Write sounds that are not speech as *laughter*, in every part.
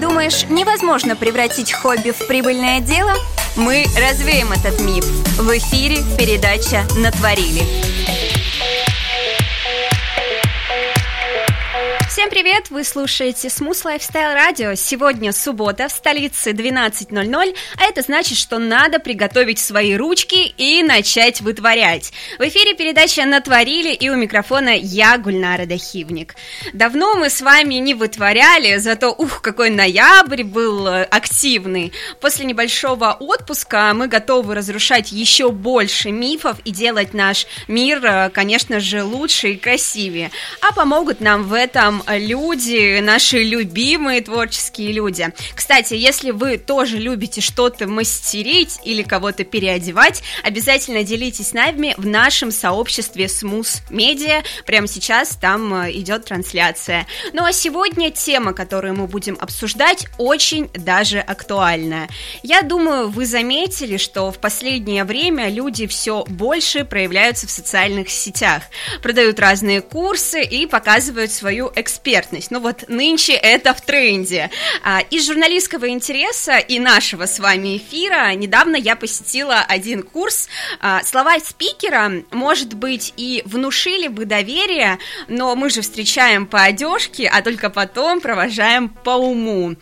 Думаешь, невозможно превратить хобби в прибыльное дело? Мы развеем этот миф. В эфире передача «Натворили». Всем привет! Вы слушаете Smooth Lifestyle Radio. Сегодня суббота, в столице 12.00, а это значит, что надо приготовить свои ручки и начать вытворять. В эфире передача «Натворили» и у микрофона я, Гульнара Дахивник. Давно мы с вами не вытворяли, зато, ух, какой ноябрь был э, активный. После небольшого отпуска мы готовы разрушать еще больше мифов и делать наш мир, э, конечно же, лучше и красивее. А помогут нам в этом люди, наши любимые творческие люди. Кстати, если вы тоже любите что-то мастерить или кого-то переодевать, обязательно делитесь нами в нашем сообществе Smooth Media. Прямо сейчас там э, идет трансляция. Ну а сегодня тема, которую мы будем обсуждать, очень даже актуальная. Я думаю, вы заметили, что в последнее время люди все больше проявляются в социальных сетях, продают разные курсы и показывают свою экспертизу экспертность. Ну вот нынче это в тренде. А, из журналистского интереса и нашего с вами эфира недавно я посетила один курс. А, слова спикера, может быть, и внушили бы доверие, но мы же встречаем по одежке, а только потом провожаем по уму.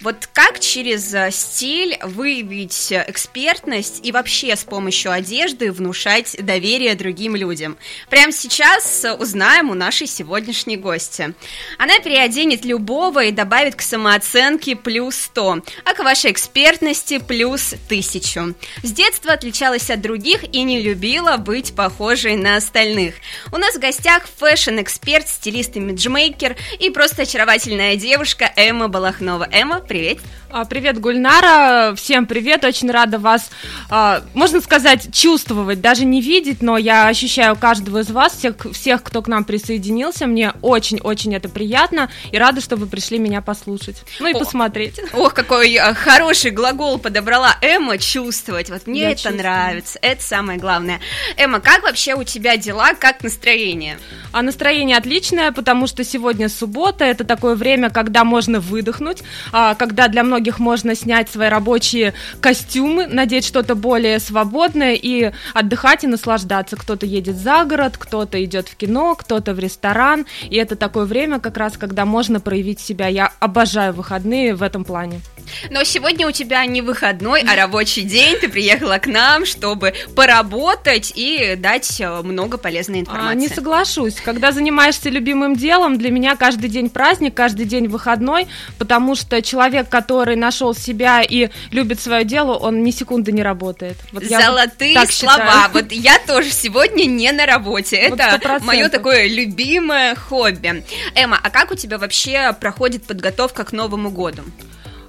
Вот как через стиль выявить экспертность и вообще с помощью одежды внушать доверие другим людям? Прямо сейчас узнаем у нашей сегодняшней гости. Она переоденет любого и добавит к самооценке плюс 100, а к вашей экспертности плюс 1000. С детства отличалась от других и не любила быть похожей на остальных. У нас в гостях fashion-эксперт, стилист и имиджмейкер и просто очаровательная девушка Эмма Балахнова. Эмма, привет! А, привет, Гульнара, всем привет, очень рада вас, а, можно сказать, чувствовать, даже не видеть, но я ощущаю каждого из вас, всех, всех кто к нам присоединился, мне очень-очень это приятно, и рада, что вы пришли меня послушать, ну и О, посмотреть. Ох, какой а, хороший глагол подобрала Эмма, чувствовать, вот мне я это чувствую. нравится, это самое главное. Эмма, как вообще у тебя дела, как настроение? А настроение отличное, потому что сегодня суббота, это такое время, когда можно выдохнуть, когда для многих многих можно снять свои рабочие костюмы, надеть что-то более свободное и отдыхать и наслаждаться. Кто-то едет за город, кто-то идет в кино, кто-то в ресторан. И это такое время как раз, когда можно проявить себя. Я обожаю выходные в этом плане. Но сегодня у тебя не выходной, а рабочий день. Ты приехала к нам, чтобы поработать и дать э, много полезной а, информации. А, не соглашусь. Когда занимаешься любимым делом, для меня каждый день праздник, каждый день выходной, потому что человек, который нашел себя и любит свое дело, он ни секунды не работает. Вот Золотые слова. Считаю. *laughs* Вот я тоже сегодня не на работе. Это вот мое такое любимое хобби. Эмма, а как у тебя вообще проходит подготовка к Новому году?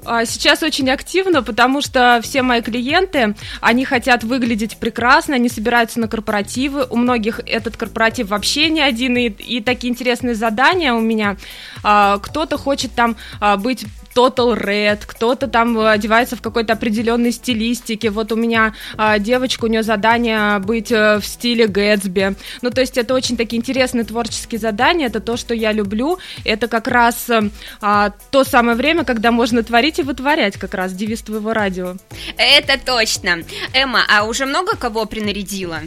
А, сейчас очень активно, потому что все мои клиенты, они хотят выглядеть прекрасно, они собираются на корпоративы, у многих этот корпоратив вообще не один, и, и такие интересные задания у меня. А, кто-то хочет там а, быть Total Red, кто-то там одевается в какой-то определенной стилистике. Вот у меня а, девочка, у нее задание быть а, в стиле Гэтсби. Ну, то есть это очень такие интересные творческие задания, это то, что я люблю. Это как раз а, то самое время, когда можно творить и вытворять, как раз девиз твоего радио. Это точно. Эмма, а уже много кого принарядила?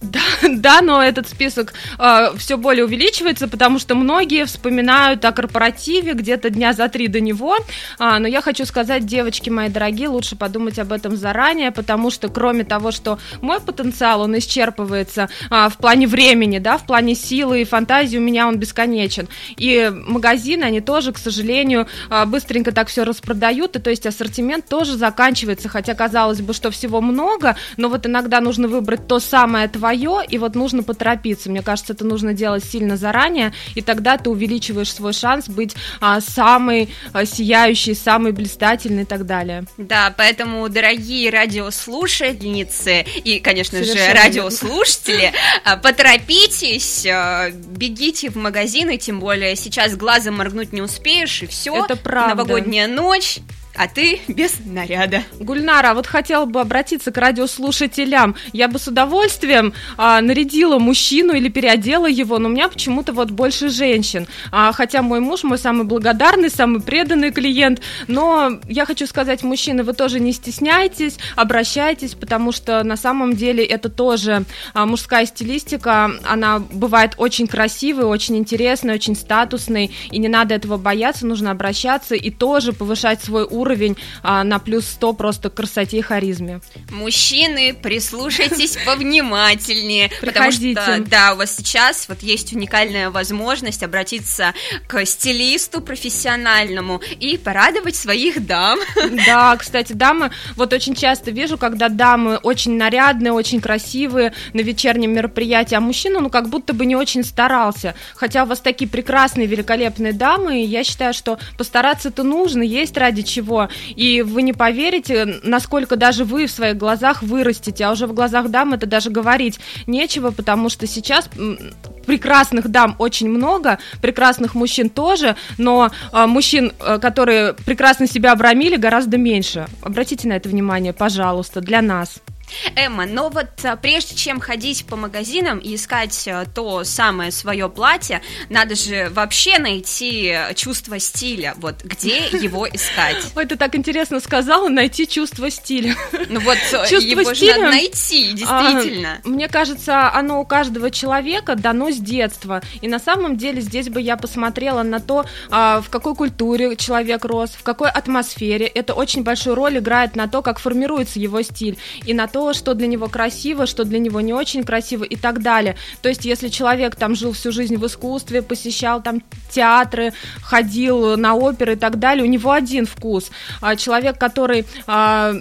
Да, *laughs* да, но этот список э, все более увеличивается, потому что многие вспоминают о корпоративе где-то дня за три до него. А, но я хочу сказать, девочки мои дорогие, лучше подумать об этом заранее, потому что кроме того, что мой потенциал, он исчерпывается а, в плане времени, да, в плане силы и фантазии у меня он бесконечен. И магазины, они тоже, к сожалению, а, быстренько так все распродают, и то есть ассортимент тоже заканчивается, хотя казалось бы, что всего много, но вот иногда нужно выбрать то самое твое свое, и вот нужно поторопиться. Мне кажется, это нужно делать сильно заранее, и тогда ты увеличиваешь свой шанс быть а, самый а, сияющий, самый блистательный и так далее. Да, поэтому, дорогие радиослушательницы и, конечно Совершенно. же, радиослушатели, а, поторопитесь, а, бегите в магазины, тем более сейчас глазом моргнуть не успеешь, и все. Это правда. Новогодняя ночь, а ты без наряда. Гульнара, вот хотела бы обратиться к радиослушателям. Я бы с удовольствием а, нарядила мужчину или переодела его, но у меня почему-то вот больше женщин. А, хотя мой муж мой самый благодарный, самый преданный клиент. Но я хочу сказать, мужчины, вы тоже не стесняйтесь, обращайтесь, потому что на самом деле это тоже а, мужская стилистика. Она бывает очень красивой, очень интересной, очень статусной, и не надо этого бояться, нужно обращаться и тоже повышать свой уровень а, на плюс 100 просто красоте и харизме. Мужчины, прислушайтесь *laughs* повнимательнее, потому что, да, у вас сейчас вот есть уникальная возможность обратиться к стилисту профессиональному и порадовать своих дам. *laughs* Да, кстати, дамы, вот очень часто вижу, когда дамы очень нарядные, очень красивые на вечернем мероприятии, а мужчина, ну, как будто бы не очень старался. Хотя у вас такие прекрасные, великолепные дамы, и я считаю, что постараться-то нужно, есть ради чего. И вы не поверите, насколько даже вы в своих глазах вырастете, а уже в глазах дам это даже говорить нечего, потому что сейчас прекрасных дам очень много, прекрасных мужчин тоже, но э, мужчин, которые прекрасно себя обрамили, гораздо меньше. Обратите на это внимание, пожалуйста, для нас. Эмма, но вот а, прежде чем ходить по магазинам и искать а, то самое свое платье, надо же вообще найти чувство стиля. Вот где *laughs* его искать? Ой, ты так интересно сказала, найти чувство стиля. Ну вот а, *laughs* чувство его стиля, же надо найти, действительно. А, мне кажется, оно у каждого человека дано с детства. И на самом деле здесь бы я посмотрела на то, а, в какой культуре человек рос, в какой атмосфере. Это очень большую роль играет на то, как формируется его стиль, и на то, то, что для него красиво, что для него не очень красиво и так далее. То есть, если человек там жил всю жизнь в искусстве, посещал там театры, ходил на оперы и так далее, у него один вкус. А человек, который а,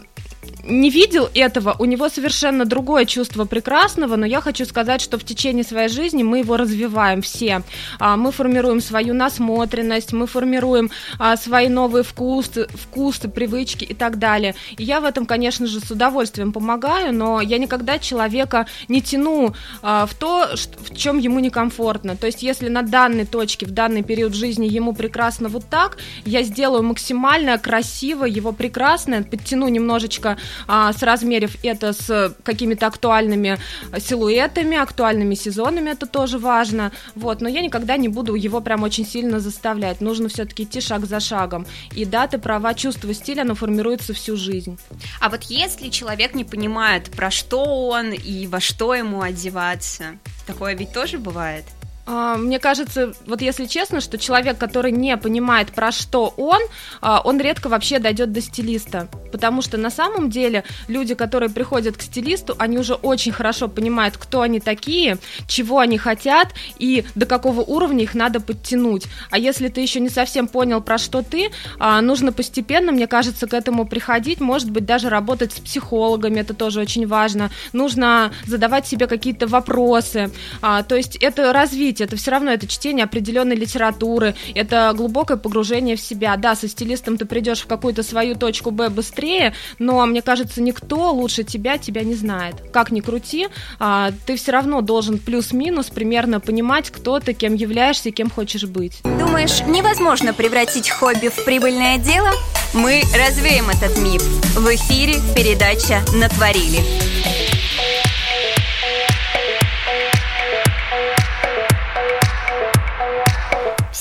не видел этого, у него совершенно другое чувство прекрасного, но я хочу сказать, что в течение своей жизни мы его развиваем все. А, мы формируем свою насмотренность, мы формируем а, свои новые вкусы, вкусы, привычки и так далее. И я в этом, конечно же, с удовольствием помогаю, но я никогда человека не тяну а, в то, в чем ему некомфортно. То есть, если на данной точке, в данный период жизни ему прекрасно вот так, я сделаю максимально красиво его прекрасное, подтяну немножечко а, с размеров это с какими-то актуальными силуэтами, актуальными сезонами, это тоже важно, вот, но я никогда не буду его прям очень сильно заставлять, нужно все-таки идти шаг за шагом, и да, ты права, чувство стиля, оно формируется всю жизнь. А вот если человек не понимает, про что он и во что ему одеваться, такое ведь тоже бывает? А, мне кажется, вот если честно, что человек, который не понимает, про что он, а, он редко вообще дойдет до стилиста. Потому что на самом деле люди, которые приходят к стилисту, они уже очень хорошо понимают, кто они такие, чего они хотят и до какого уровня их надо подтянуть. А если ты еще не совсем понял, про что ты, а, нужно постепенно, мне кажется, к этому приходить, может быть, даже работать с психологами, это тоже очень важно. Нужно задавать себе какие-то вопросы. То есть это развитие чтить, это все равно это чтение определенной литературы, это глубокое погружение в себя. Да, со стилистом ты придешь в какую-то свою точку Б быстрее, но мне кажется, никто лучше тебя тебя не знает. Как ни крути, а, ты все равно должен плюс-минус примерно понимать, кто ты, кем являешься и кем хочешь быть. Думаешь, невозможно превратить хобби в прибыльное дело? Мы развеем этот миф. В эфире передача «Натворили».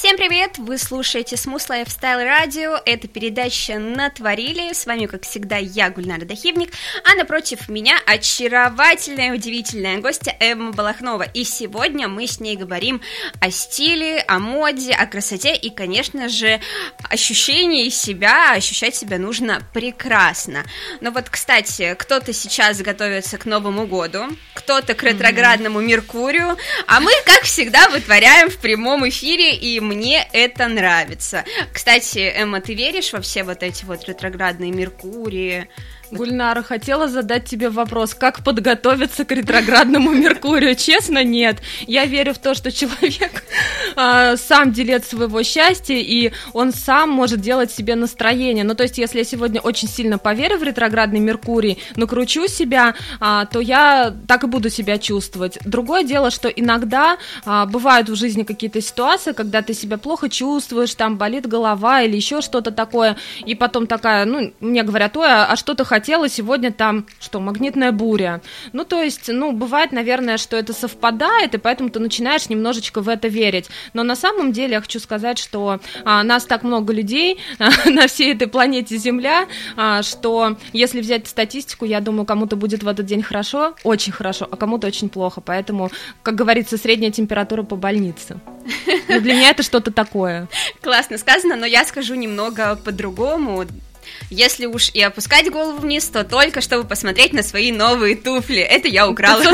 Всем привет! Вы слушаете Smooth Lifestyle Radio. Это передача «Натворили». С вами, как всегда, я, Гульнара Дахивник, а напротив меня очаровательная, удивительная гостья Эмма Балахнова. И сегодня мы с ней говорим о стиле, о моде, о красоте и, конечно же, ощущении себя. Ощущать себя нужно прекрасно. Но вот, кстати, кто-то сейчас готовится к Новому году, кто-то к ретроградному Меркурию, а мы, как всегда, вытворяем в прямом эфире, и мне мне это нравится. Кстати, Эмма, ты веришь во все вот эти вот ретроградные Меркурии? Гульнара, хотела задать тебе вопрос, как подготовиться к ретроградному Меркурию? Честно, нет. Я верю в то, что человек э, сам делец своего счастья, и он сам может делать себе настроение. Ну, то есть, если я сегодня очень сильно поверю в ретроградный Меркурий, накручу себя, э, то я так и буду себя чувствовать. Другое дело, что иногда э, бывают в жизни какие-то ситуации, когда ты себя плохо чувствуешь, там болит голова или еще что-то такое, и потом такая, ну, мне говорят, ой, а что ты хотела сегодня там, что, магнитная буря. Ну, то есть, ну, бывает, наверное, что это совпадает, и поэтому ты начинаешь немножечко в это верить. Но на самом деле я хочу сказать, что а, нас так много людей а, *laughs* на всей этой планете Земля, а, что если взять статистику, я думаю, кому-то будет в этот день хорошо, очень хорошо, а кому-то очень плохо. Поэтому, как говорится, средняя температура по больнице. *laughs* Но для меня это что-то такое. Классно сказано, но я скажу немного по-другому. Если уж и опускать голову вниз, то только чтобы посмотреть на свои новые туфли. Это я украла. *laughs*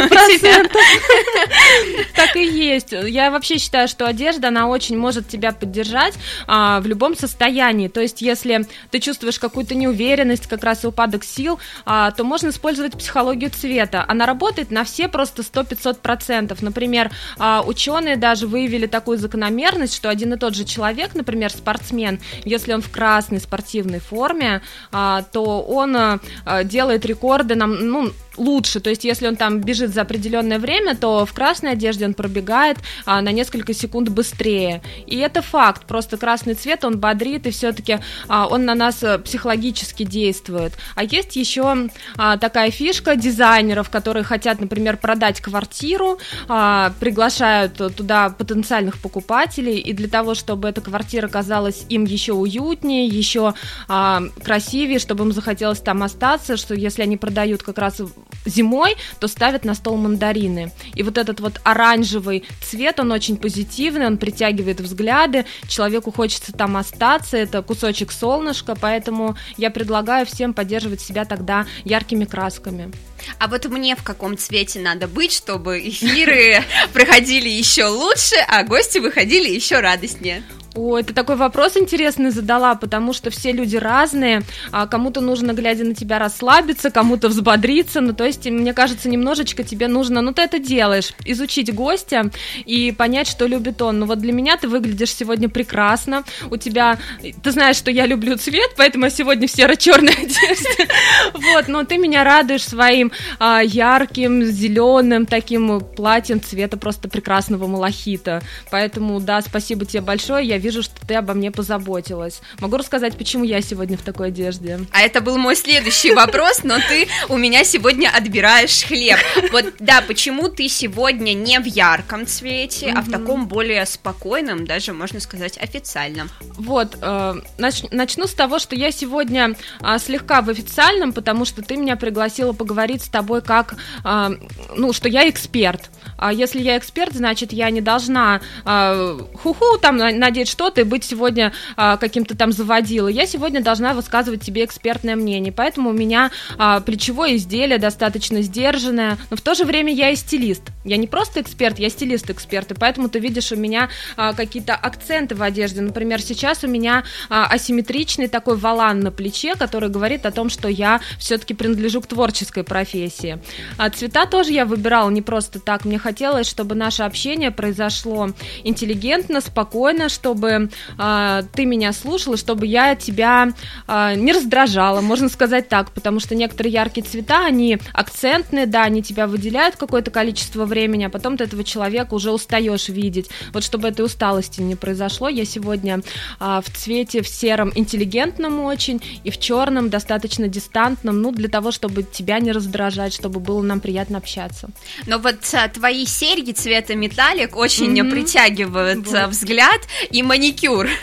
Так и есть. Я вообще считаю, что одежда, она очень может тебя поддержать а, в любом состоянии. То есть, если ты чувствуешь какую-то неуверенность, как раз и упадок сил, а, то можно использовать психологию цвета. Она работает на все просто 100-500%. Например, а, ученые даже выявили такую закономерность, что один и тот же человек, например, спортсмен, если он в красной спортивной форме, а, то он а, делает рекорды нам, ну, лучше. То есть, если он там бежит за определенное время, то в красной одежде он пробегает а, на несколько секунд быстрее. И это факт. Просто красный цвет, он бодрит, и все-таки а, он на нас э, психологически действует. А есть еще а, такая фишка дизайнеров, которые хотят, например, продать квартиру, а, приглашают туда потенциальных покупателей, и для того, чтобы эта квартира казалась им еще уютнее, еще а, красивее, чтобы им захотелось там остаться, что если они продают как раз зимой, то ставят на стол мандарины. И вот этот вот оранжевый цвет, он очень позитивный, он притягивает взгляды, человеку хочется там остаться, это кусочек солнышка, поэтому я предлагаю всем поддерживать себя тогда яркими красками. А вот мне в каком цвете надо быть, чтобы эфиры *laughs* проходили еще лучше, а гости выходили еще радостнее? О, это такой вопрос интересный задала, потому что все люди разные, а кому-то нужно, глядя на тебя, расслабиться, кому-то взбодриться, ну, то есть, мне кажется, немножечко тебе нужно, ну, ты это делаешь, изучить гостя и понять, что любит он. Ну, вот для меня ты выглядишь сегодня прекрасно, у тебя, ты знаешь, что я люблю цвет, поэтому я сегодня в серо-черной *laughs* одежде, вот, но ты меня радуешь своим а, ярким, зеленым таким платьем цвета просто прекрасного малахита, поэтому, да, спасибо тебе большое, я вижу, что ты обо мне позаботилась. Могу рассказать, почему я сегодня в такой одежде. А это был мой следующий вопрос, но ты у меня сегодня отбираешь хлеб. Вот, да, почему ты сегодня не в ярком цвете, а в таком более спокойном, даже, можно сказать, официальном? Вот, э, начну с того, что я сегодня а, слегка в официальном, потому что ты меня пригласила поговорить с тобой как, а, ну, что я эксперт. А если я эксперт, значит, я не должна ху-ху там надеть что-то и быть сегодня а, каким-то там заводилой. Я сегодня должна высказывать тебе экспертное мнение, поэтому у меня а, плечевое изделие достаточно сдержанное, но в то же время я и стилист. Я не просто эксперт, я стилист-эксперт, и поэтому ты видишь у меня а, какие-то акценты в одежде. Например, сейчас у меня а, асимметричный такой валан на плече, который говорит о том, что я все-таки принадлежу к творческой профессии. А цвета тоже я выбирала не просто так. Мне хотелось, чтобы наше общение произошло интеллигентно, спокойно, чтобы чтобы э, ты меня слушала, чтобы я тебя э, не раздражала, можно сказать так, потому что некоторые яркие цвета, они акцентные, да, они тебя выделяют какое-то количество времени, а потом ты этого человека уже устаешь видеть. Вот чтобы этой усталости не произошло, я сегодня э, в цвете в сером интеллигентном очень и в черном достаточно дистантном, ну, для того, чтобы тебя не раздражать, чтобы было нам приятно общаться. Но вот а, твои серьги цвета металлик очень mm-hmm. притягивают вот. взгляд, и маникюр. *laughs*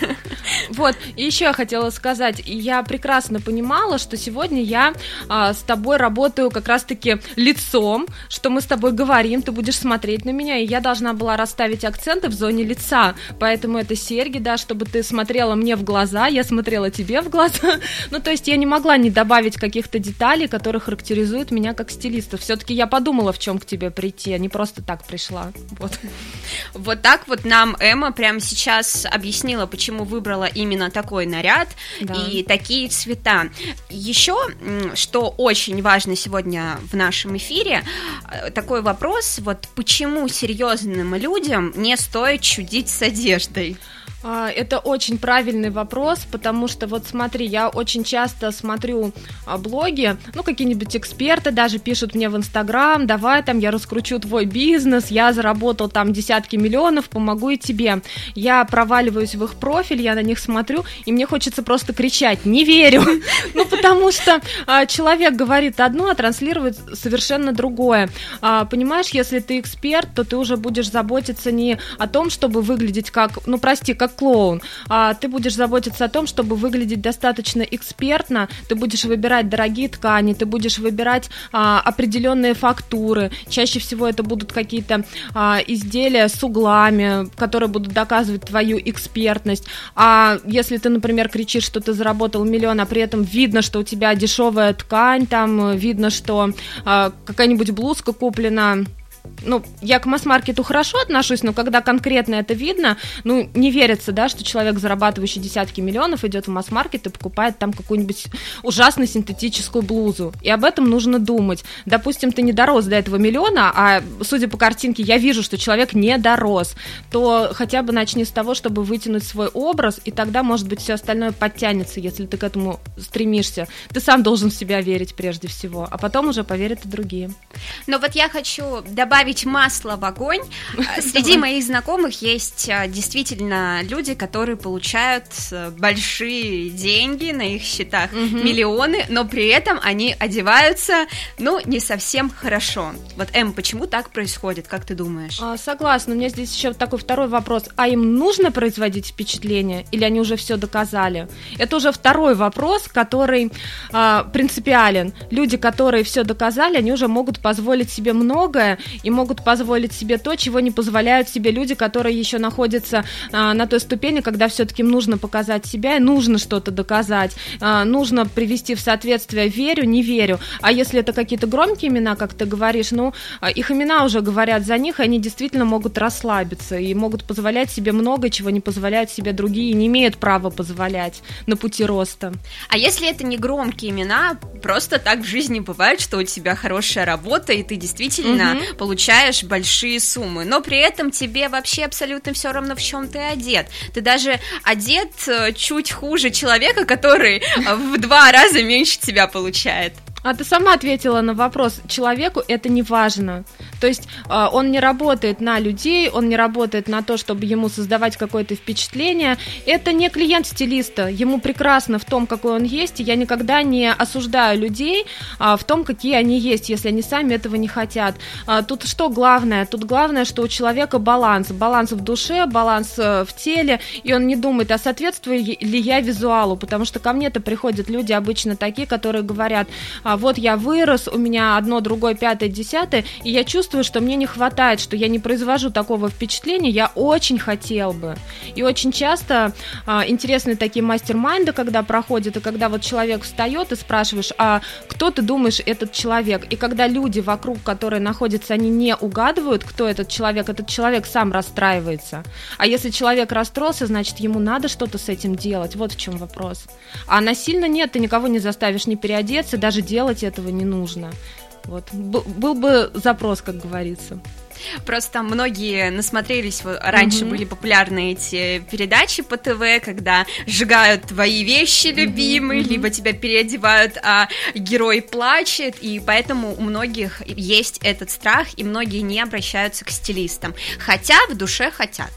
Вот, и еще я хотела сказать, я прекрасно понимала, что сегодня я а, с тобой работаю как раз-таки лицом, что мы с тобой говорим, ты будешь смотреть на меня, и я должна была расставить акценты в зоне лица, поэтому это серьги, да, чтобы ты смотрела мне в глаза, я смотрела тебе в глаза, *laughs* ну, то есть я не могла не добавить каких-то деталей, которые характеризуют меня как стилиста, все-таки я подумала, в чем к тебе прийти, а не просто так пришла, вот. Вот так вот нам Эмма прямо сейчас объяснила, почему выбрала именно такой наряд да. и такие цвета. Еще, что очень важно сегодня в нашем эфире, э, такой вопрос, вот почему серьезным людям не стоит чудить с одеждой? А, это очень правильный вопрос, потому что вот смотри, я очень часто смотрю а, блоги, ну какие-нибудь эксперты даже пишут мне в Инстаграм, давай там я раскручу твой бизнес, я заработал там десятки миллионов, помогу и тебе. Я проваливаюсь в их профиль, я на них смотрю, и мне хочется просто кричать, не верю, *laughs* ну потому что а, человек говорит одно, а транслирует совершенно другое. Понимаешь, если ты эксперт, то ты уже будешь заботиться не о том, чтобы выглядеть как, ну прости, как клоун, а ты будешь заботиться о том, чтобы выглядеть достаточно экспертно, ты будешь выбирать дорогие ткани, ты будешь выбирать а, определенные фактуры. Чаще всего это будут какие-то а, изделия с углами, которые будут доказывать твою экспертность. А если ты, например, кричишь, что ты заработал миллион, а при этом видно, что у тебя дешевая ткань, там видно, что а, какая-нибудь блузка куплена ну, я к масс-маркету хорошо отношусь, но когда конкретно это видно, ну, не верится, да, что человек, зарабатывающий десятки миллионов, идет в масс-маркет и покупает там какую-нибудь ужасно синтетическую блузу. И об этом нужно думать. Допустим, ты не дорос до этого миллиона, а судя по картинке, я вижу, что человек не дорос, то хотя бы начни с того, чтобы вытянуть свой образ, и тогда, может быть, все остальное подтянется, если ты к этому стремишься. Ты сам должен в себя верить прежде всего, а потом уже поверят и другие. Но вот я хочу добавить добавить масло в огонь. *laughs* Среди моих знакомых есть а, действительно люди, которые получают э, большие деньги на их счетах, миллионы, но при этом они одеваются, ну, не совсем хорошо. Вот, Эм, почему так происходит, как ты думаешь? А, согласна, у меня здесь еще такой второй вопрос. А им нужно производить впечатление, или они уже все доказали? Это уже второй вопрос, который а, принципиален. Люди, которые все доказали, они уже могут позволить себе многое, и могут позволить себе то, чего не позволяют себе люди, которые еще находятся а, на той ступени, когда все-таки нужно показать себя и нужно что-то доказать, а, нужно привести в соответствие верю, не верю. А если это какие-то громкие имена, как ты говоришь, ну, а, их имена уже говорят за них, и они действительно могут расслабиться и могут позволять себе много, чего не позволяют себе другие, не имеют права позволять на пути роста. А если это не громкие имена, просто так в жизни бывает, что у тебя хорошая работа, и ты действительно угу. получаешь получаешь большие суммы, но при этом тебе вообще абсолютно все равно, в чем ты одет. Ты даже одет э, чуть хуже человека, который э, в два раза меньше тебя получает. А ты сама ответила на вопрос. Человеку это не важно. То есть э, он не работает на людей, он не работает на то, чтобы ему создавать какое-то впечатление. Это не клиент стилиста. Ему прекрасно в том, какой он есть. И я никогда не осуждаю людей э, в том, какие они есть, если они сами этого не хотят. Э, тут что главное? Тут главное, что у человека баланс. Баланс в душе, баланс э, в теле. И он не думает, а соответствую ли я визуалу. Потому что ко мне-то приходят люди обычно такие, которые говорят а вот я вырос, у меня одно, другое, пятое, десятое, и я чувствую, что мне не хватает, что я не произвожу такого впечатления, я очень хотел бы. И очень часто а, интересные такие мастер-майнды, когда проходят, и когда вот человек встает и спрашиваешь, а кто ты думаешь этот человек? И когда люди вокруг, которые находятся, они не угадывают, кто этот человек, этот человек сам расстраивается. А если человек расстроился, значит, ему надо что-то с этим делать. Вот в чем вопрос. А насильно нет, ты никого не заставишь не переодеться, даже делать делать этого не нужно. Вот. Был бы запрос, как говорится. Просто многие насмотрелись, раньше mm-hmm. были популярны эти передачи по ТВ, когда сжигают твои вещи любимые, mm-hmm. либо тебя переодевают, а герой плачет, и поэтому у многих есть этот страх, и многие не обращаются к стилистам, хотя в душе хотят.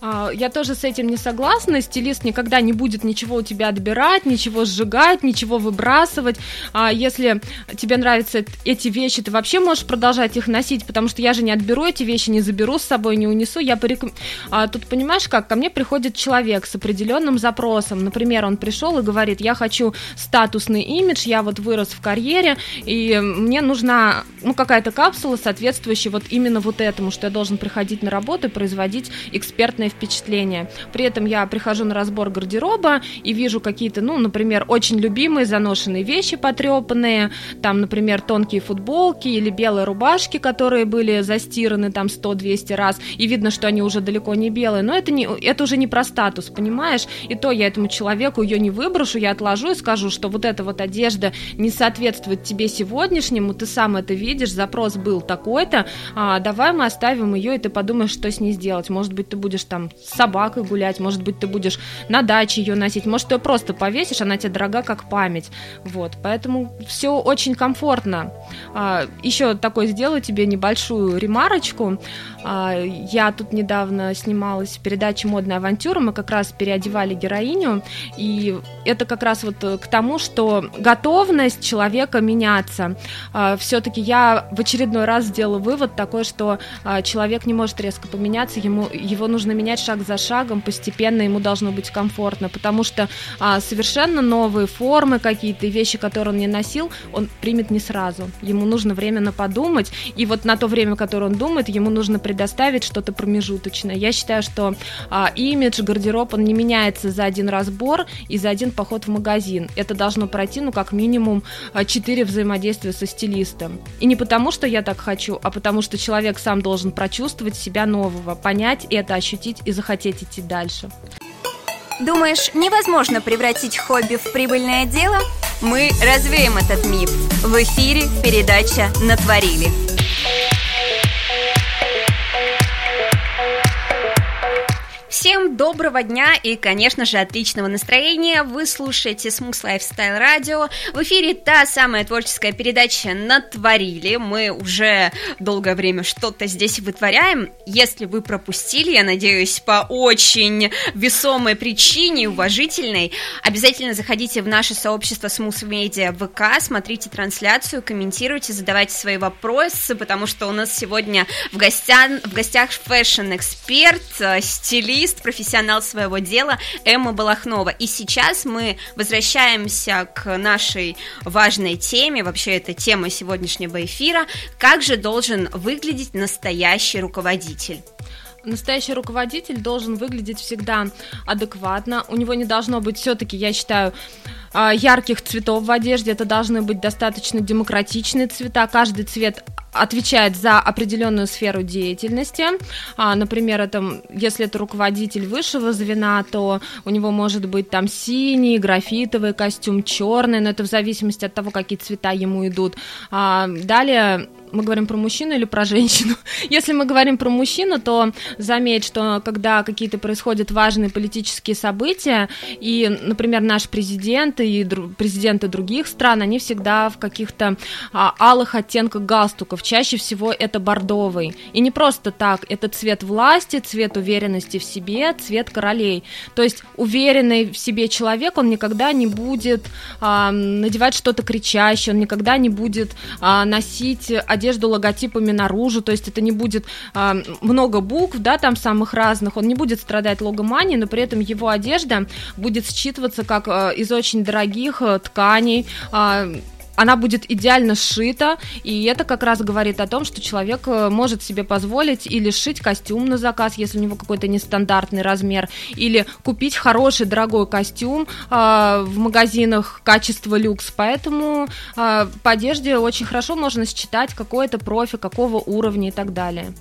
А, я тоже с этим не согласна. Стилист никогда не будет ничего у тебя отбирать, ничего сжигать, ничего выбрасывать. А если тебе нравятся эти вещи, ты вообще можешь продолжать их носить, потому что я же не отберу эти вещи, не заберу с собой, не унесу. Я пореком... а, тут понимаешь как? Ко мне приходит человек с определенным запросом. Например, он пришел и говорит, я хочу статусный имидж, я вот вырос в карьере, и мне нужна ну, какая-то капсула, соответствующая вот именно вот этому, что я должен приходить на работу и производить экспертное впечатление. При этом я прихожу на разбор гардероба и вижу какие-то, ну, например, очень любимые заношенные вещи потрепанные, там, например, тонкие футболки или белые рубашки, которые были застираны там 100-200 раз, и видно, что они уже далеко не белые, но это, не, это уже не про статус, понимаешь? И то я этому человеку ее не выброшу, я отложу и скажу, что вот эта вот одежда не соответствует тебе сегодняшнему, ты сам это видишь, запрос был такой-то, а, давай мы оставим ее, и ты подумаешь, что с ней сделать. Может быть, ты будешь там там с собакой гулять, может быть, ты будешь на даче ее носить, может, ты ее просто повесишь, она тебе дорога как память. Вот, поэтому все очень комфортно. А, еще такой сделаю тебе небольшую ремарочку. А, я тут недавно снималась в передаче «Модная авантюра», мы как раз переодевали героиню, и это как раз вот к тому, что готовность человека меняться. А, Все-таки я в очередной раз сделала вывод такой, что а, человек не может резко поменяться, ему, его нужно менять шаг за шагом, постепенно ему должно быть комфортно, потому что совершенно новые формы какие-то, вещи, которые он не носил, он примет не сразу. Ему нужно временно подумать, и вот на то время, которое он думает, ему нужно предоставить что-то промежуточное. Я считаю, что а, имидж, гардероб, он не меняется за один разбор и за один поход в магазин. Это должно пройти, ну, как минимум, а, четыре взаимодействия со стилистом. И не потому, что я так хочу, а потому, что человек сам должен прочувствовать себя нового, понять это, ощутить и захотеть идти дальше. Думаешь, невозможно превратить хобби в прибыльное дело? Мы развеем этот миф. В эфире передача «Натворили». Всем доброго дня и, конечно же, отличного настроения. Вы слушаете Smooth Lifestyle Radio. В эфире та самая творческая передача «Натворили». Мы уже долгое время что-то здесь вытворяем. Если вы пропустили, я надеюсь, по очень весомой причине, уважительной, обязательно заходите в наше сообщество Smooth Media ВК, смотрите трансляцию, комментируйте, задавайте свои вопросы, потому что у нас сегодня в, гостях, в гостях fashion-эксперт, стилист, специалист, профессионал своего дела Эмма Балахнова. И сейчас мы возвращаемся к нашей важной теме, вообще это тема сегодняшнего эфира, как же должен выглядеть настоящий руководитель. Настоящий руководитель должен выглядеть всегда адекватно. У него не должно быть все-таки, я считаю, ярких цветов в одежде. Это должны быть достаточно демократичные цвета. Каждый цвет отвечает за определенную сферу деятельности. А, например, это, если это руководитель высшего звена, то у него может быть там синий, графитовый костюм, черный, но это в зависимости от того, какие цвета ему идут. А, далее мы говорим про мужчину или про женщину? *laughs* Если мы говорим про мужчину, то заметь, что когда какие-то происходят важные политические события, и, например, наш президент и дру- президенты других стран, они всегда в каких-то а, алых оттенках галстуков, чаще всего это бордовый. И не просто так, это цвет власти, цвет уверенности в себе, цвет королей. То есть уверенный в себе человек, он никогда не будет а, надевать что-то кричащее, он никогда не будет а, носить одежду логотипами наружу, то есть это не будет а, много букв, да, там самых разных, он не будет страдать логоманией, но при этом его одежда будет считываться как а, из очень дорогих а, тканей, а, она будет идеально сшита, и это как раз говорит о том, что человек э, может себе позволить или сшить костюм на заказ, если у него какой-то нестандартный размер, или купить хороший дорогой костюм э, в магазинах качества люкс. Поэтому э, по одежде очень хорошо можно считать какой это профи, какого уровня и так далее.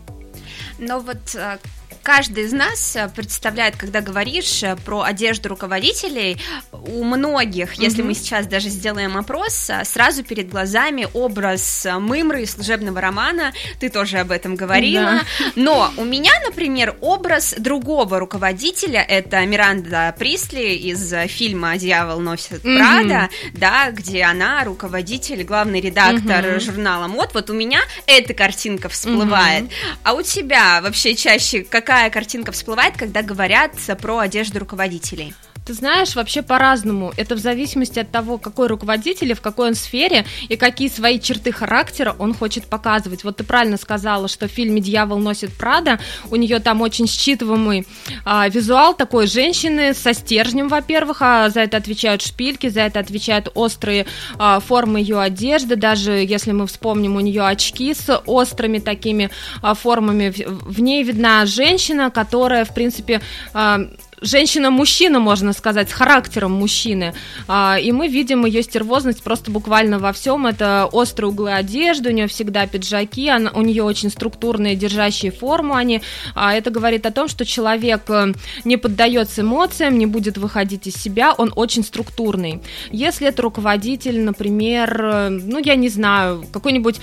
Но вот э, каждый из нас э, представляет, когда говоришь э, про одежду руководителей, у многих, mm-hmm. если мы сейчас даже сделаем опрос, э, сразу перед глазами образ Мымры из служебного романа, ты тоже об этом говорила, да. но у меня, например, образ другого руководителя, это Миранда Присли из фильма «Дьявол носит. Прада», да, где она руководитель, главный редактор mm-hmm. журнала «Мод», вот у меня эта картинка всплывает, mm-hmm. а у тебя вообще чаще, какая картинка всплывает, когда говорят про одежду руководителей? Ты знаешь, вообще по-разному. Это в зависимости от того, какой руководитель и в какой он сфере, и какие свои черты характера он хочет показывать. Вот ты правильно сказала, что в фильме «Дьявол носит Прада» у нее там очень считываемый а, визуал такой женщины со стержнем, во-первых, а за это отвечают шпильки, за это отвечают острые а, формы ее одежды, даже если мы вспомним, у нее очки с острыми такими а, формами, в, в ней видна женщина, которая, в принципе, а, женщина-мужчина, можно сказать, с характером мужчины. А, и мы видим ее стервозность просто буквально во всем. Это острые углы одежды, у нее всегда пиджаки, у нее очень структурные, держащие форму они. А, это говорит о том, что человек э, не поддается эмоциям, не будет выходить из себя, он очень структурный. Если это руководитель, например, э, ну, я не знаю, какой-нибудь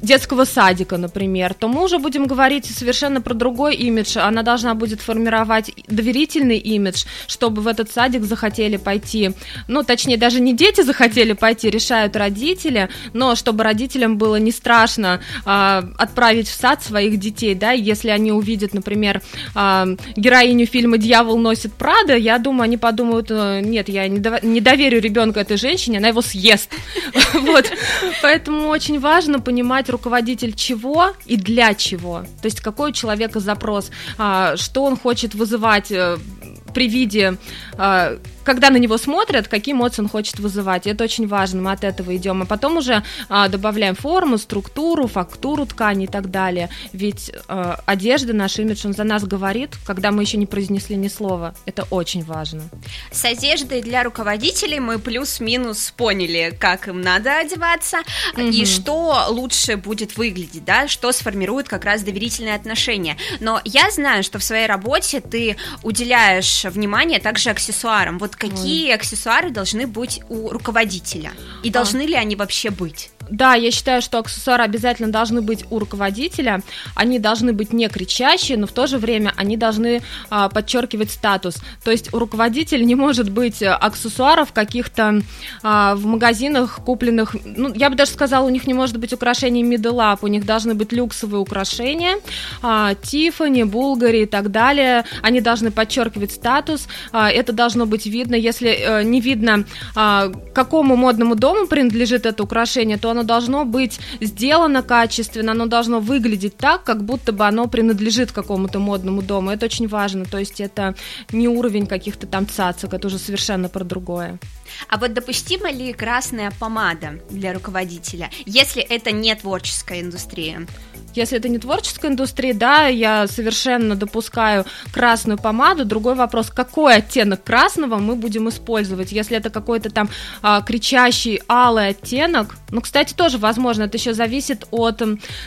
детского садика, например, то мы уже будем говорить совершенно про другой имидж. Она должна будет формировать доверительный имидж, чтобы в этот садик захотели пойти. Ну, точнее, даже не дети захотели пойти, решают родители, но чтобы родителям было не страшно э, отправить в сад своих детей, да, если они увидят, например, э, героиню фильма «Дьявол носит Прада», я думаю, они подумают, «Э, нет, я не, дов- не доверю ребенка этой женщине, она его съест. *laughs* Вот, поэтому очень важно понимать, руководитель чего и для чего. То есть какой у человека запрос, а, что он хочет вызывать э, при виде а, когда на него смотрят, какие эмоции он хочет вызывать. это очень важно, мы от этого идем. А потом уже а, добавляем форму, структуру, фактуру ткани и так далее. Ведь а, одежда, наш имидж, он за нас говорит, когда мы еще не произнесли ни слова. Это очень важно. С одеждой для руководителей мы плюс-минус поняли, как им надо одеваться угу. и что лучше будет выглядеть, да, что сформирует как раз доверительные отношения. Но я знаю, что в своей работе ты уделяешь внимание также аксессуарам. Вот вот какие Ой. аксессуары должны быть у руководителя? И а. должны ли они вообще быть? Да, я считаю, что аксессуары обязательно должны быть у руководителя. Они должны быть не кричащие, но в то же время они должны а, подчеркивать статус. То есть у руководителя не может быть аксессуаров каких-то а, в магазинах купленных. Ну, я бы даже сказала, у них не может быть украшений middle up, у них должны быть люксовые украшения, а, Тиффани, Булгари и так далее. Они должны подчеркивать статус. А, это должно быть видно. Если а, не видно, а, какому модному дому принадлежит это украшение, то оно должно быть сделано качественно, оно должно выглядеть так, как будто бы оно принадлежит какому-то модному дому. Это очень важно. То есть это не уровень каких-то там цацок, это уже совершенно про другое. А вот допустима ли красная помада для руководителя, если это не творческая индустрия? Если это не творческая индустрия, да, я совершенно допускаю красную помаду. Другой вопрос, какой оттенок красного мы будем использовать. Если это какой-то там а, кричащий алый оттенок, ну, кстати, тоже возможно, это еще зависит от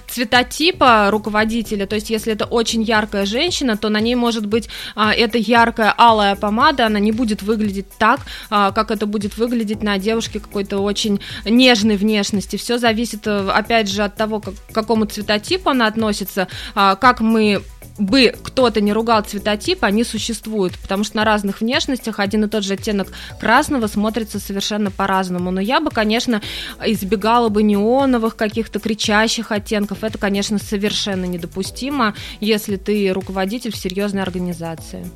цветотипа руководителя. То есть, если это очень яркая женщина, то на ней может быть а, эта яркая алая помада, она не будет выглядеть так, а, как это будет выглядеть на девушке какой-то очень нежной внешности. Все зависит, э, опять же, от того, как, к какому цветотипу цветотип она относится, а, как мы бы кто-то не ругал цветотип, они существуют, потому что на разных внешностях один и тот же оттенок красного смотрится совершенно по-разному. Но я бы, конечно, избегала бы неоновых каких-то кричащих оттенков. Это, конечно, совершенно недопустимо, если ты руководитель в серьезной организации.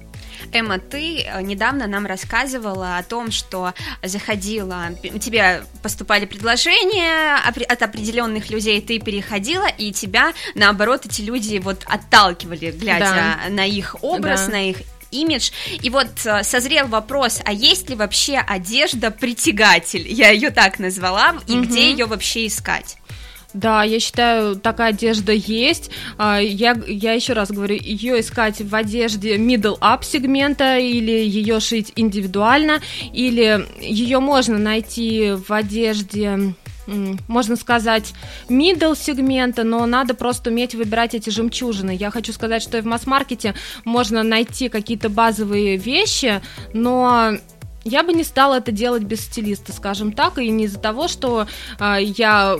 Эмма, ты э, недавно нам рассказывала о том, что заходила, тебе поступали предложения от определенных людей, ты переходила, и тебя, наоборот, эти люди вот отталкивали, глядя да. на их образ, да. на их имидж. И вот э, созрел вопрос, а есть ли вообще одежда притягатель? Я ее так назвала, и угу. где ее вообще искать? Да, я считаю, такая одежда есть. А, я, я еще раз говорю, ее искать в одежде middle up сегмента или ее шить индивидуально, или ее можно найти в одежде можно сказать, middle сегмента, но надо просто уметь выбирать эти жемчужины. Я хочу сказать, что и в масс-маркете можно найти какие-то базовые вещи, но я бы не стала это делать без стилиста, скажем так, и не из-за того, что э, я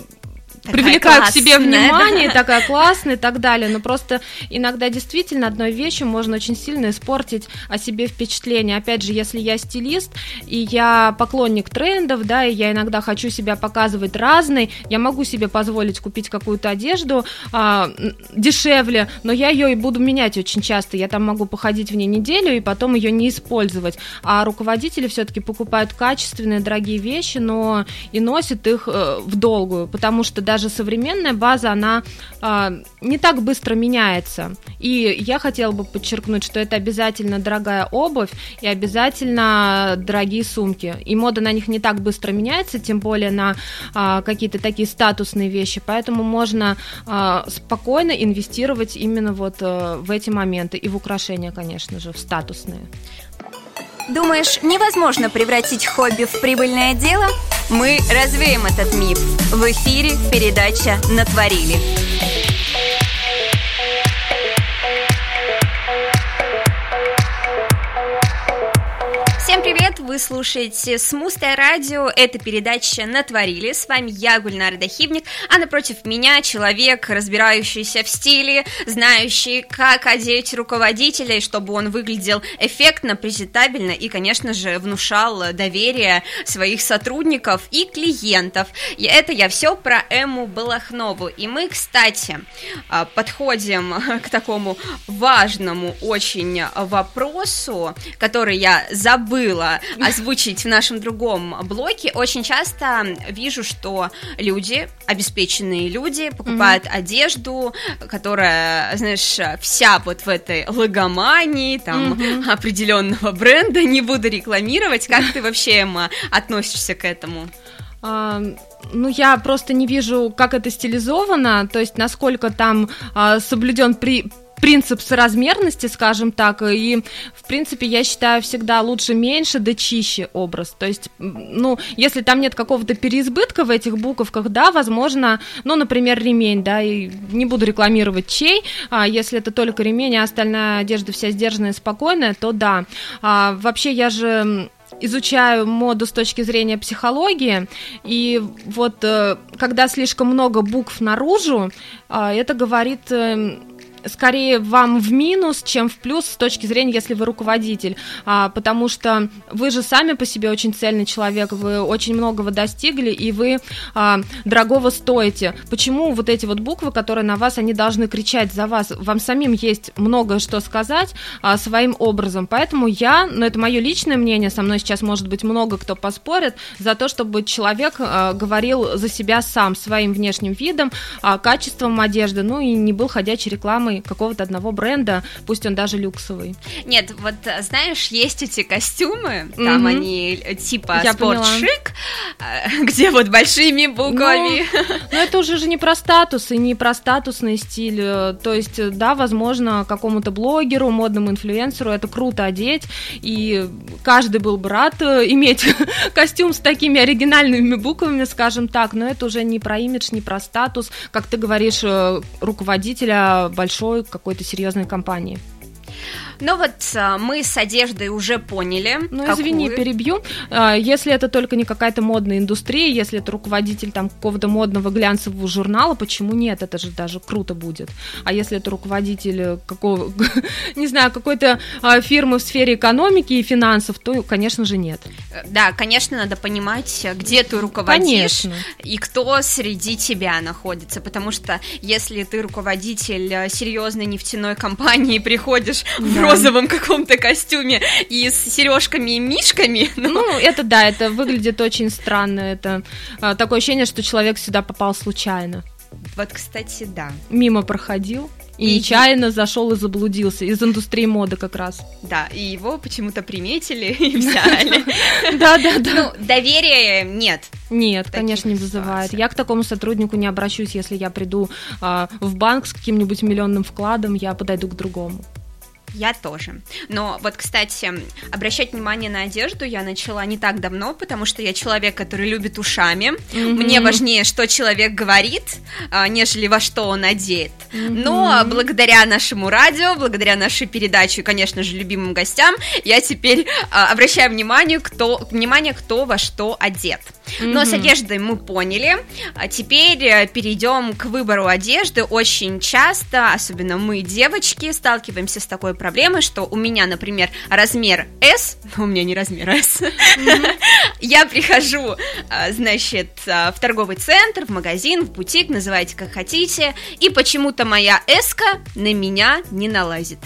привлекаю к себе внимание, *laughs* такая классная и так далее. Но просто иногда действительно одной вещью можно очень сильно испортить о себе впечатление. Опять же, если я стилист, и я поклонник трендов, да, и я иногда хочу себя показывать разной, я могу себе позволить купить какую-то одежду а, дешевле, но я ее и буду менять очень часто. Я там могу походить в ней неделю и потом ее не использовать. А руководители все-таки покупают качественные, дорогие вещи, но и носят их э, в долгую, потому что даже современная база, она э, не так быстро меняется. И я хотела бы подчеркнуть, что это обязательно дорогая обувь и обязательно дорогие сумки. И мода на них не так быстро меняется, тем более на э, какие-то такие статусные вещи, поэтому можно э, спокойно инвестировать именно вот э, в эти моменты и в украшения, конечно же, в статусные. Думаешь, невозможно превратить хобби в прибыльное дело? Мы развеем этот миф. В эфире передача «Натворили». Вы слушаете Смустое радио. Это передача «Натворили». С вами я, Гульнара Дахивник, а напротив меня человек, разбирающийся в стиле, знающий, как одеть руководителя, чтобы он выглядел эффектно, презентабельно и, конечно же, внушал доверие своих сотрудников и клиентов. И это я все про Эму Балахнову. И мы, кстати, а, подходим *laughs* к такому важному очень вопросу, который я забыла озвучить в нашем другом блоке, очень часто вижу, что люди, обеспеченные люди, покупают mm-hmm. одежду, которая, знаешь, вся вот в этой логомании, там, mm-hmm. определенного бренда, не буду рекламировать. Как ты вообще, Эмма, относишься к этому? Ну, я просто не вижу, как это стилизовано, то есть насколько там а, соблюден при принцип соразмерности, скажем так, и, в принципе, я считаю, всегда лучше меньше, да чище образ, то есть, ну, если там нет какого-то переизбытка в этих буковках, да, возможно, ну, например, ремень, да, и не буду рекламировать чей, а если это только ремень, а остальная одежда вся сдержанная, спокойная, то да. А, вообще, я же изучаю моду с точки зрения психологии, и вот э, когда слишком много букв наружу, а, это говорит эм, скорее вам в минус, чем в плюс с точки зрения, если вы руководитель, а, потому что вы же сами по себе очень цельный человек, вы очень многого достигли, и вы а, дорогого стоите. Почему вот эти вот буквы, которые на вас, они должны кричать за вас? Вам самим есть много что сказать а, своим образом, поэтому я, ну это мое личное мнение, со мной сейчас может быть много кто поспорит, за то, чтобы человек а, говорил за себя сам, своим внешним видом, а, качеством одежды, ну и не был ходячей рекламой рекламой какого-то одного бренда, пусть он даже люксовый. Нет, вот знаешь, есть эти костюмы, там mm-hmm. они э, типа спорт-шик, э, *laughs* где вот большими буквами. Ну, ну, это уже же не про статус и не про статусный стиль. Э, то есть, да, возможно, какому-то блогеру, модному инфлюенсеру это круто одеть, и каждый был бы рад *laughs* иметь *laughs* костюм с такими оригинальными буквами, скажем так, но это уже не про имидж, не про статус, как ты говоришь, руководителя большого большой какой-то серьезной компании. Ну вот а, мы с одеждой уже поняли. Ну какую... извини, перебью. А, если это только не какая-то модная индустрия, если это руководитель там какого-то модного глянцевого журнала, почему нет? Это же даже круто будет. А если это руководитель какого, *laughs* не знаю, какой-то фирмы в сфере экономики и финансов, то, конечно же, нет. Да, конечно, надо понимать, где ты руководишь конечно. и кто среди тебя находится, потому что если ты руководитель серьезной нефтяной компании, *laughs* приходишь да. в розовом каком-то костюме и с сережками и мишками. *laughs* Ну... ну, это да, это выглядит очень странно. Это а, такое ощущение, что человек сюда попал случайно. Вот, кстати, да. Мимо проходил. И, и нечаянно зашел и заблудился из индустрии моды как раз. Да, и его почему-то приметили *laughs* и взяли. *laughs* Да, да, да. Ну, доверия нет. Нет, конечно, не вызывает. Я к такому сотруднику не обращусь, если я приду а, в банк с каким-нибудь миллионным вкладом, я подойду к другому. Я тоже. Но вот, кстати, обращать внимание на одежду я начала не так давно, потому что я человек, который любит ушами. Mm-hmm. Мне важнее, что человек говорит, а, нежели во что он одет. Mm-hmm. Но благодаря нашему радио, благодаря нашей передаче, конечно же, любимым гостям, я теперь а, обращаю внимание, кто, внимание, кто во что одет. Но с одеждой мы поняли. А теперь э, перейдем к выбору одежды. Очень часто, особенно мы, девочки, сталкиваемся с такой проблемой, что у меня, например, размер S, *laughs* у меня не размер S, *laughs* я прихожу, а, значит, а, в торговый центр, в магазин, в бутик, называйте как хотите, и почему-то моя S на меня не налазит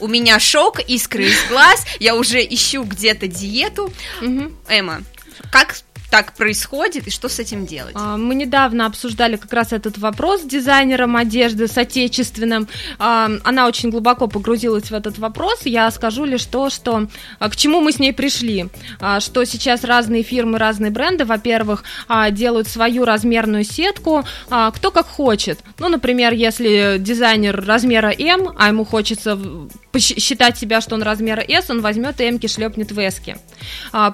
у меня шок, искры из *laughs* глаз, я уже ищу где-то диету. Угу. Эмма, как так происходит и что с этим делать? А, мы недавно обсуждали как раз этот вопрос с дизайнером одежды, с отечественным. А, она очень глубоко погрузилась в этот вопрос. Я скажу лишь то, что а, к чему мы с ней пришли. Что сейчас разные фирмы, разные бренды, во-первых, делают свою размерную сетку, кто как хочет. Ну, например, если дизайнер размера М, а ему хочется считать себя, что он размера S, он возьмет и М-ки шлепнет в S.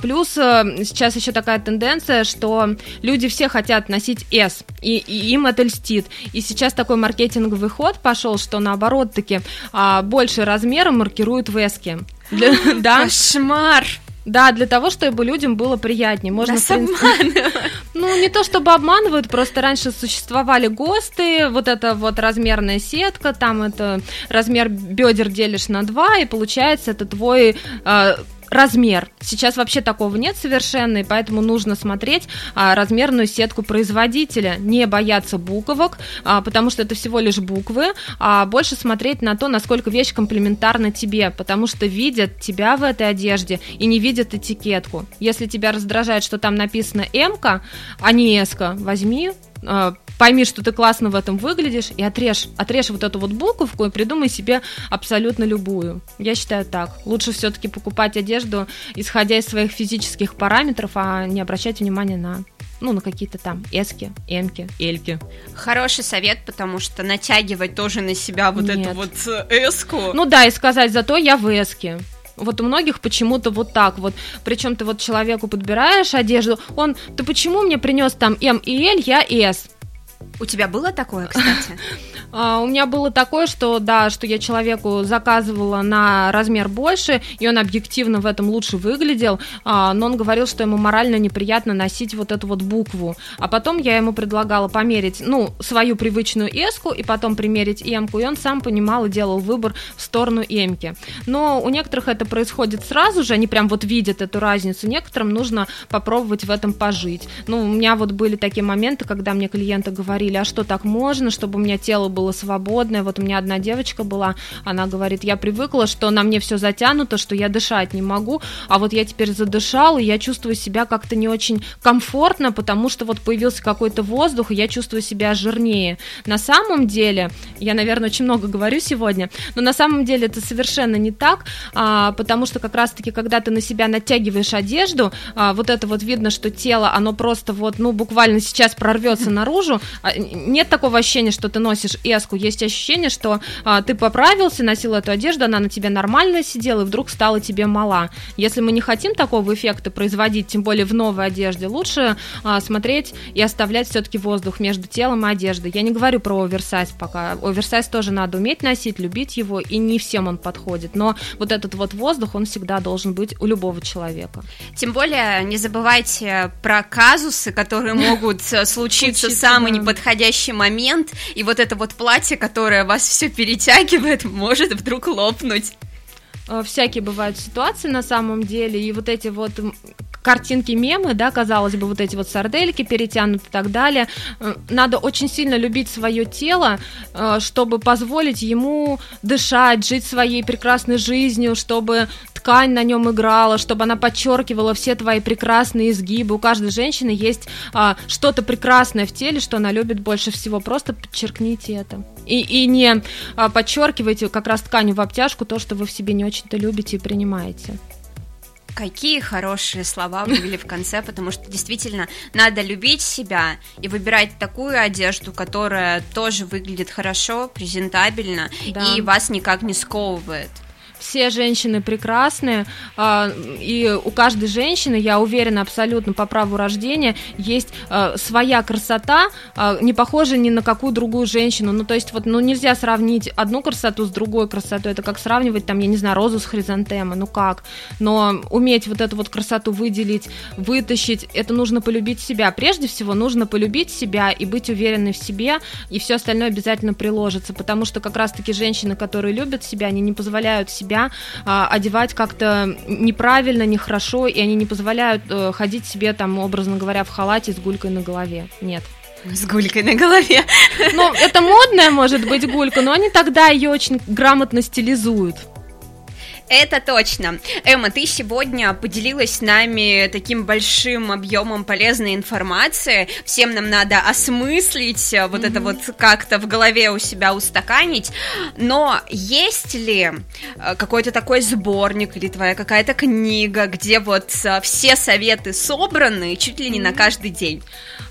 Плюс э, сейчас еще такая тенденция тенденция, что люди все хотят носить S, и, и им это льстит. И сейчас такой маркетинговый ход пошел, что наоборот таки а, больше размера маркируют в S. *gasps* Да? Кошмар! Да, для того, чтобы людям было приятнее. Можно, Нас принципе, *laughs* Ну, не то чтобы обманывают, просто раньше существовали ГОСТы, вот это вот размерная сетка, там это размер бедер делишь на два, и получается это твой э, размер. Сейчас вообще такого нет совершенно, и поэтому нужно смотреть а, размерную сетку производителя, не бояться буквок, а, потому что это всего лишь буквы, а больше смотреть на то, насколько вещь комплементарна тебе, потому что видят тебя в этой одежде и не видят этикетку. Если тебя раздражает, что там написано М, а не С, возьми, пойми, что ты классно в этом выглядишь, и отрежь, отрежь вот эту вот буковку и придумай себе абсолютно любую. Я считаю так. Лучше все-таки покупать одежду, исходя из своих физических параметров, а не обращать внимания на ну, на какие-то там эски, эмки, эльки. Хороший совет, потому что натягивать тоже на себя вот Нет. эту вот э, эску. Ну да, и сказать, зато я в эске. Вот у многих почему-то вот так вот. Причем ты вот человеку подбираешь одежду, он, ты почему мне принес там М и Л, я С? У тебя было такое, кстати? *laughs* А, у меня было такое, что да, что я человеку заказывала на размер больше, и он объективно в этом лучше выглядел, а, но он говорил, что ему морально неприятно носить вот эту вот букву. А потом я ему предлагала померить, ну, свою привычную эску, и потом примерить эмку, и он сам понимал и делал выбор в сторону эмки. Но у некоторых это происходит сразу же, они прям вот видят эту разницу, некоторым нужно попробовать в этом пожить. Ну, у меня вот были такие моменты, когда мне клиенты говорили, а что так можно, чтобы у меня тело было свободное. Вот у меня одна девочка была, она говорит, я привыкла, что на мне все затянуто, что я дышать не могу, а вот я теперь задышала, и я чувствую себя как-то не очень комфортно, потому что вот появился какой-то воздух, и я чувствую себя жирнее. На самом деле, я, наверное, очень много говорю сегодня, но на самом деле это совершенно не так, а, потому что как раз-таки, когда ты на себя натягиваешь одежду, а, вот это вот видно, что тело, оно просто вот, ну, буквально сейчас прорвется наружу, а, нет такого ощущения, что ты носишь повязку, есть ощущение, что а, ты поправился, носил эту одежду, она на тебе нормально сидела, и вдруг стала тебе мала. Если мы не хотим такого эффекта производить, тем более в новой одежде, лучше а, смотреть и оставлять все-таки воздух между телом и одеждой. Я не говорю про оверсайз пока. Оверсайз тоже надо уметь носить, любить его, и не всем он подходит. Но вот этот вот воздух, он всегда должен быть у любого человека. Тем более, не забывайте про казусы, которые могут э, случиться в самый неподходящий момент, и вот это вот платье, которое вас все перетягивает, может вдруг лопнуть. Э, всякие бывают ситуации на самом деле, и вот эти вот картинки мемы, да, казалось бы, вот эти вот сардельки перетянуты и так далее. Э, надо очень сильно любить свое тело, э, чтобы позволить ему дышать, жить своей прекрасной жизнью, чтобы ткань на нем играла, чтобы она подчеркивала все твои прекрасные изгибы. У каждой женщины есть а, что-то прекрасное в теле, что она любит больше всего. Просто подчеркните это. И, и не а, подчеркивайте как раз тканью в обтяжку то, что вы в себе не очень-то любите и принимаете. Какие хорошие слова были в конце, потому что действительно надо любить себя и выбирать такую одежду, которая тоже выглядит хорошо, презентабельно да. и вас никак не сковывает все женщины прекрасны, а, и у каждой женщины, я уверена абсолютно по праву рождения, есть а, своя красота, а, не похожа ни на какую другую женщину. Ну, то есть, вот, ну, нельзя сравнить одну красоту с другой красотой. Это как сравнивать, там, я не знаю, розу с хризантемой. Ну как? Но уметь вот эту вот красоту выделить, вытащить, это нужно полюбить себя. Прежде всего, нужно полюбить себя и быть уверенной в себе, и все остальное обязательно приложится, потому что как раз-таки женщины, которые любят себя, они не позволяют себя а, одевать как-то неправильно, нехорошо, и они не позволяют а, ходить себе там, образно говоря, в халате с гулькой на голове. Нет. С гулькой на голове. Ну, это модная может быть гулька, но они тогда ее очень грамотно стилизуют. Это точно. Эмма, ты сегодня поделилась с нами таким большим объемом полезной информации. Всем нам надо осмыслить э, вот mm-hmm. это вот как-то в голове у себя устаканить. Но есть ли э, какой-то такой сборник или твоя какая-то книга, где вот э, все советы собраны чуть ли не mm-hmm. на каждый день?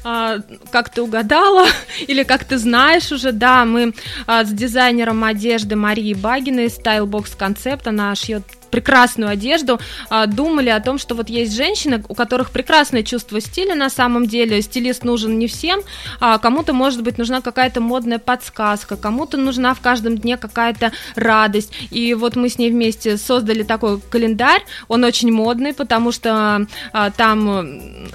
А, как ты угадала, *laughs* или как ты знаешь уже, да, мы а, с дизайнером одежды Марией Багиной Stylebox Concept, она шьет прекрасную одежду, а, думали о том, что вот есть женщины, у которых прекрасное чувство стиля на самом деле, стилист нужен не всем, а кому-то, может быть, нужна какая-то модная подсказка, кому-то нужна в каждом дне какая-то радость, и вот мы с ней вместе создали такой календарь, он очень модный, потому что а, там,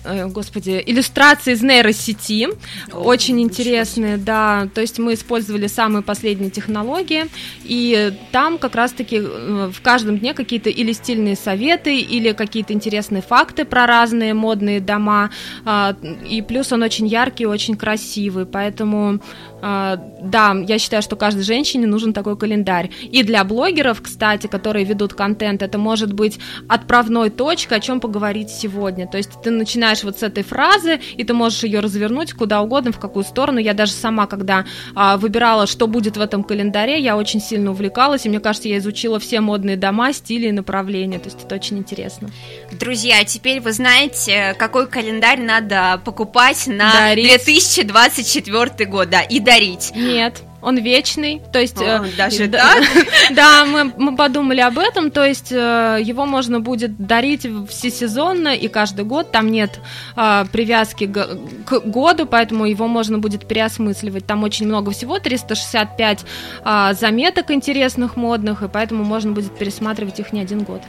э, господи, иллюстрации из нейросети, О, очень интересные, да, то есть мы использовали самые последние технологии, и там как раз-таки э, в каждом дне какие-то или стильные советы, или какие-то интересные факты про разные модные дома. А, и плюс он очень яркий, очень красивый, поэтому да, я считаю, что каждой женщине нужен такой календарь. И для блогеров, кстати, которые ведут контент, это может быть отправной точкой, о чем поговорить сегодня. То есть ты начинаешь вот с этой фразы, и ты можешь ее развернуть куда угодно, в какую сторону. Я даже сама, когда а, выбирала, что будет в этом календаре, я очень сильно увлекалась, и мне кажется, я изучила все модные дома, стили и направления. То есть это очень интересно. Друзья, теперь вы знаете, какой календарь надо покупать на Дарить. 2024 год. Да, и дарить. Нет он вечный, то есть О, э, даже да, так? *laughs* да, мы мы подумали об этом, то есть э, его можно будет дарить всесезонно и каждый год, там нет э, привязки к, к году, поэтому его можно будет переосмысливать. Там очень много всего, 365 э, заметок интересных модных, и поэтому можно будет пересматривать их не один год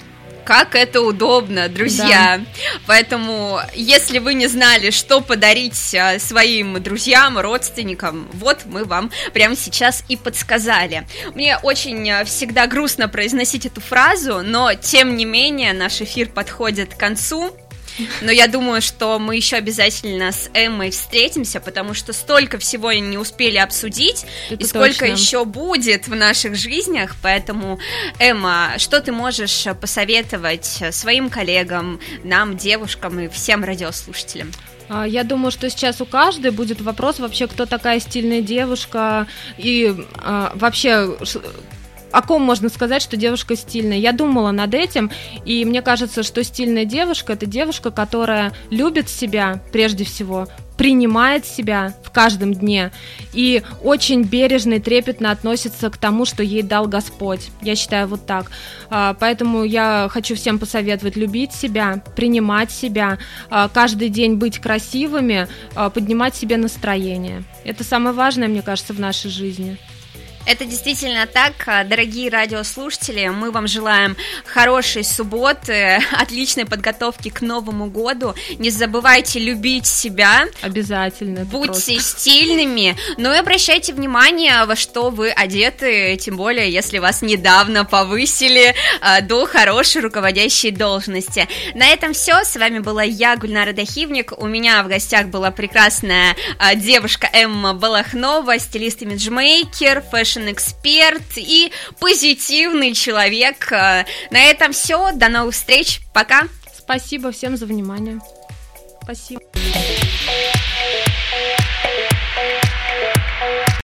как это удобно, друзья. Да. Поэтому, если вы не знали, что подарить а, своим друзьям, родственникам, вот мы вам прямо сейчас и подсказали. Мне очень а, всегда грустно произносить эту фразу, но тем не менее наш эфир подходит к концу. Но я думаю, что мы еще обязательно с Эммой встретимся, потому что столько всего не успели обсудить, Это и сколько точно. еще будет в наших жизнях. Поэтому, Эмма, что ты можешь посоветовать своим коллегам, нам, девушкам и всем радиослушателям? А, я думаю, что сейчас у каждой будет вопрос вообще, кто такая стильная девушка и а, вообще о ком можно сказать, что девушка стильная? Я думала над этим, и мне кажется, что стильная девушка это девушка, которая любит себя прежде всего, принимает себя в каждом дне и очень бережно и трепетно относится к тому, что ей дал Господь. Я считаю вот так. А, поэтому я хочу всем посоветовать любить себя, принимать себя, а, каждый день быть красивыми, а, поднимать себе настроение. Это самое важное, мне кажется, в нашей жизни. Это действительно так, дорогие радиослушатели. Мы вам желаем хорошей субботы, *laughs* отличной подготовки к Новому году. Не забывайте любить себя. Обязательно. Будьте просто. стильными. Ну и обращайте внимание, во что вы одеты, тем более, если вас недавно повысили а, до хорошей руководящей должности. На этом все. С вами была я, Гульнара Дахивник. У меня в гостях была прекрасная а, девушка Эмма Балахнова, стилист-имиджмейкер, fashion fashion-эксперт и позитивный человек. Э, на этом все. До новых встреч. Пока. Спасибо всем за внимание. Спасибо.